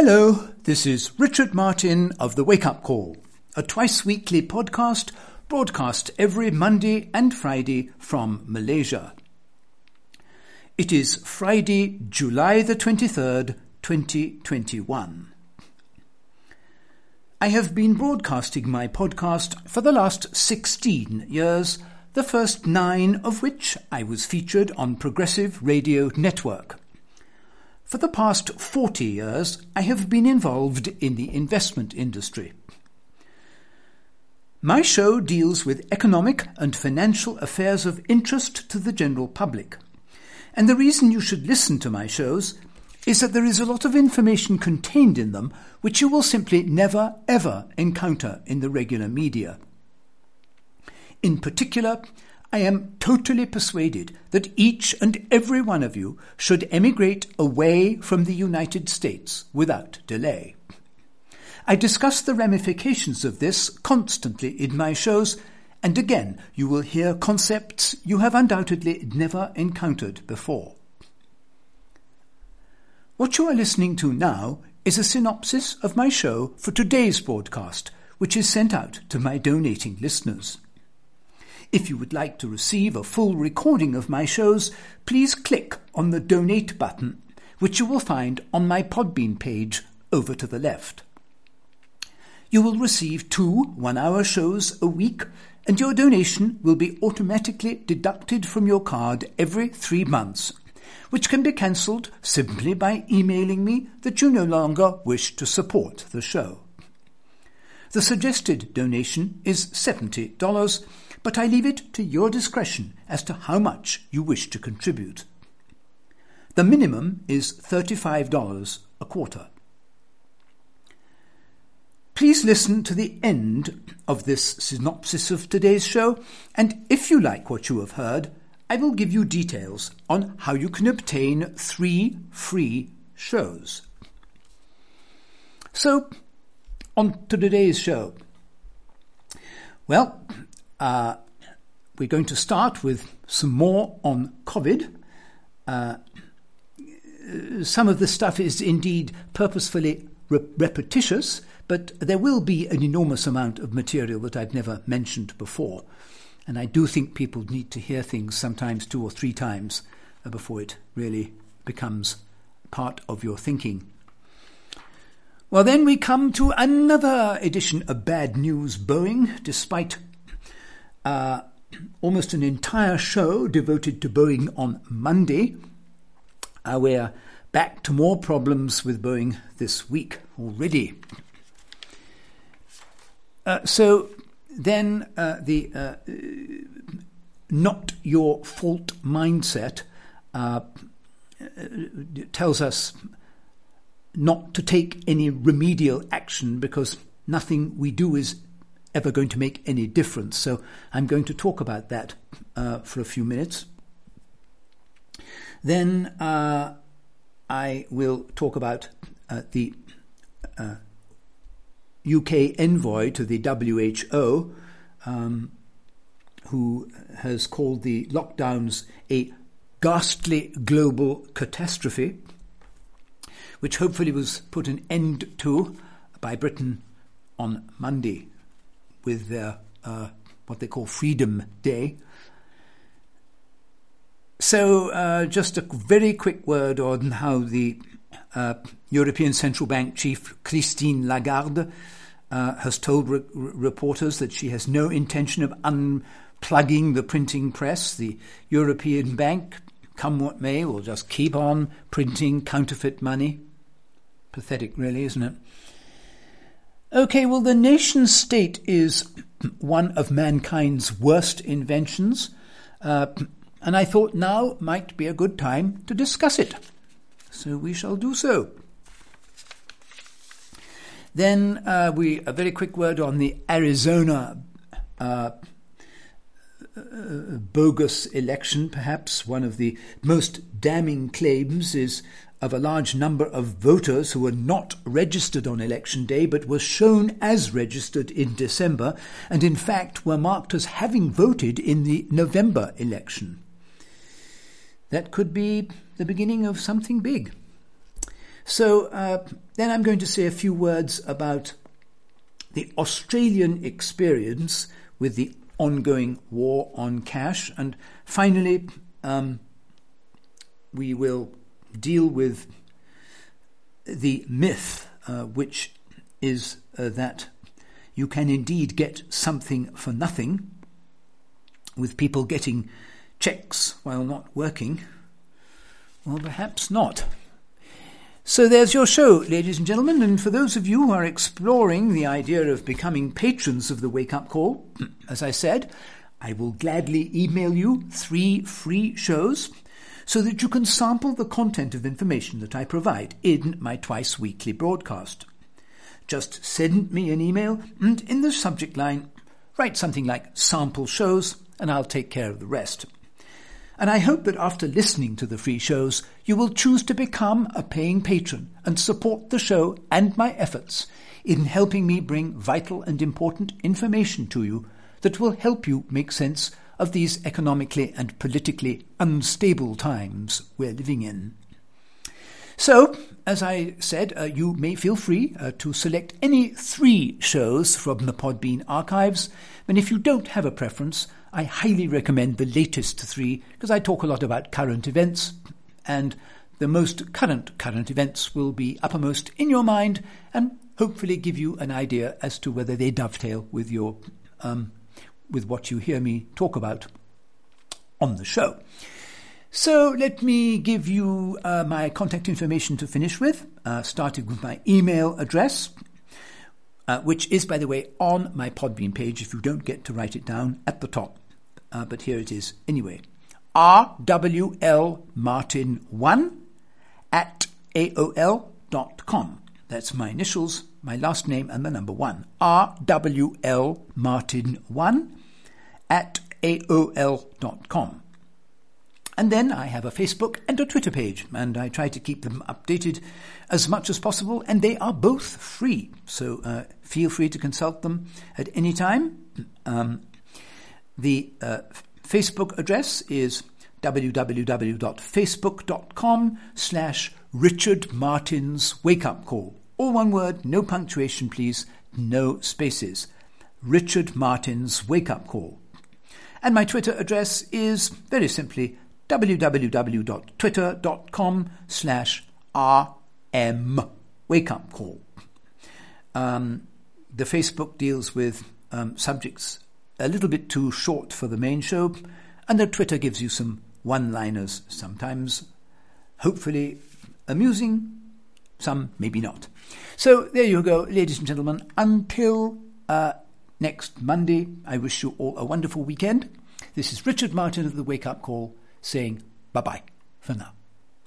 Hello, this is Richard Martin of The Wake Up Call, a twice weekly podcast broadcast every Monday and Friday from Malaysia. It is Friday, July the 23rd, 2021. I have been broadcasting my podcast for the last 16 years, the first nine of which I was featured on Progressive Radio Network. For the past 40 years, I have been involved in the investment industry. My show deals with economic and financial affairs of interest to the general public. And the reason you should listen to my shows is that there is a lot of information contained in them which you will simply never ever encounter in the regular media. In particular, I am totally persuaded that each and every one of you should emigrate away from the United States without delay. I discuss the ramifications of this constantly in my shows, and again you will hear concepts you have undoubtedly never encountered before. What you are listening to now is a synopsis of my show for today's broadcast, which is sent out to my donating listeners. If you would like to receive a full recording of my shows, please click on the donate button, which you will find on my Podbean page over to the left. You will receive two one hour shows a week, and your donation will be automatically deducted from your card every three months, which can be cancelled simply by emailing me that you no longer wish to support the show. The suggested donation is $70 but I leave it to your discretion as to how much you wish to contribute. The minimum is $35 a quarter. Please listen to the end of this synopsis of today's show, and if you like what you have heard, I will give you details on how you can obtain three free shows. So, on to today's show. Well, uh, we're going to start with some more on COVID. Uh, some of the stuff is indeed purposefully re- repetitious, but there will be an enormous amount of material that I've never mentioned before. And I do think people need to hear things sometimes two or three times before it really becomes part of your thinking. Well, then we come to another edition of Bad News Boeing, despite uh, almost an entire show devoted to Boeing on Monday. Uh, we're back to more problems with Boeing this week already. Uh, so then uh, the uh, not your fault mindset tells us not to take any remedial action because nothing we do is ever going to make any difference. So I'm going to talk about that uh, for a few minutes. Then uh, I will talk about uh, the UK uh, envoy to the WHO, um, who has called the lockdowns a ghastly global catastrophe, which hopefully was put an end to by Britain on Monday with their uh, what they call Freedom Day. So, uh, just a very quick word on how the uh, European Central Bank chief Christine Lagarde uh, has told re- reporters that she has no intention of unplugging the printing press. The European Bank, come what may, will just keep on printing counterfeit money. Pathetic, really, isn't it? Okay, well, the nation state is one of mankind's worst inventions, uh, and I thought now might be a good time to discuss it. So we shall do so. Then uh, we a very quick word on the Arizona uh, uh bogus election. Perhaps one of the most damning claims is of a large number of voters who were not registered on election day but were shown as registered in December and in fact were marked as having voted in the November election. That could be the beginning of something big. So uh, then I'm going to say a few words about the Australian experience with the ongoing war on cash. And finally, um, we will deal with the myth, uh, which is uh, that you can indeed get something for nothing, with people getting checks while not working. Well, perhaps not. So there's your show, ladies and gentlemen, and for those of you who are exploring the idea of becoming patrons of the Wake Up Call, as I said, I will gladly email you three free shows so that you can sample the content of information that I provide in my twice weekly broadcast. Just send me an email and in the subject line, write something like sample shows and I'll take care of the rest and I hope that after listening to the free shows, you will choose to become a paying patron and support the show and my efforts in helping me bring vital and important information to you that will help you make sense of these economically and politically unstable times we're living in. So, as I said, uh, you may feel free uh, to select any three shows from the Podbean archives, and if you don't have a preference, I highly recommend the latest three because I talk a lot about current events and the most current current events will be uppermost in your mind and hopefully give you an idea as to whether they dovetail with your um, with what you hear me talk about on the show. So let me give you uh, my contact information to finish with, uh, starting with my email address, uh, which is, by the way, on my Podbean page if you don't get to write it down at the top. Uh, but here it is anyway. rwlmartin1 at aol.com. That's my initials, my last name, and the number one. rwlmartin1 at aol.com. And then I have a Facebook and a Twitter page, and I try to keep them updated as much as possible, and they are both free. So uh, feel free to consult them at any time. Um, the uh, Facebook address is www.facebook.com slash Richard Martin's Wake Up Call. All one word, no punctuation, please, no spaces. Richard Martin's Wake Up Call. And my Twitter address is very simply www.twitter.com slash rm wake up call. Um, the Facebook deals with um, subjects a little bit too short for the main show, and the Twitter gives you some one liners, sometimes hopefully amusing, some maybe not. So there you go, ladies and gentlemen. Until uh, next Monday, I wish you all a wonderful weekend. This is Richard Martin of the Wake Up Call saying bye bye for now.